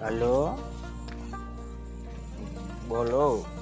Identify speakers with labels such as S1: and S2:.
S1: halo? Bolo?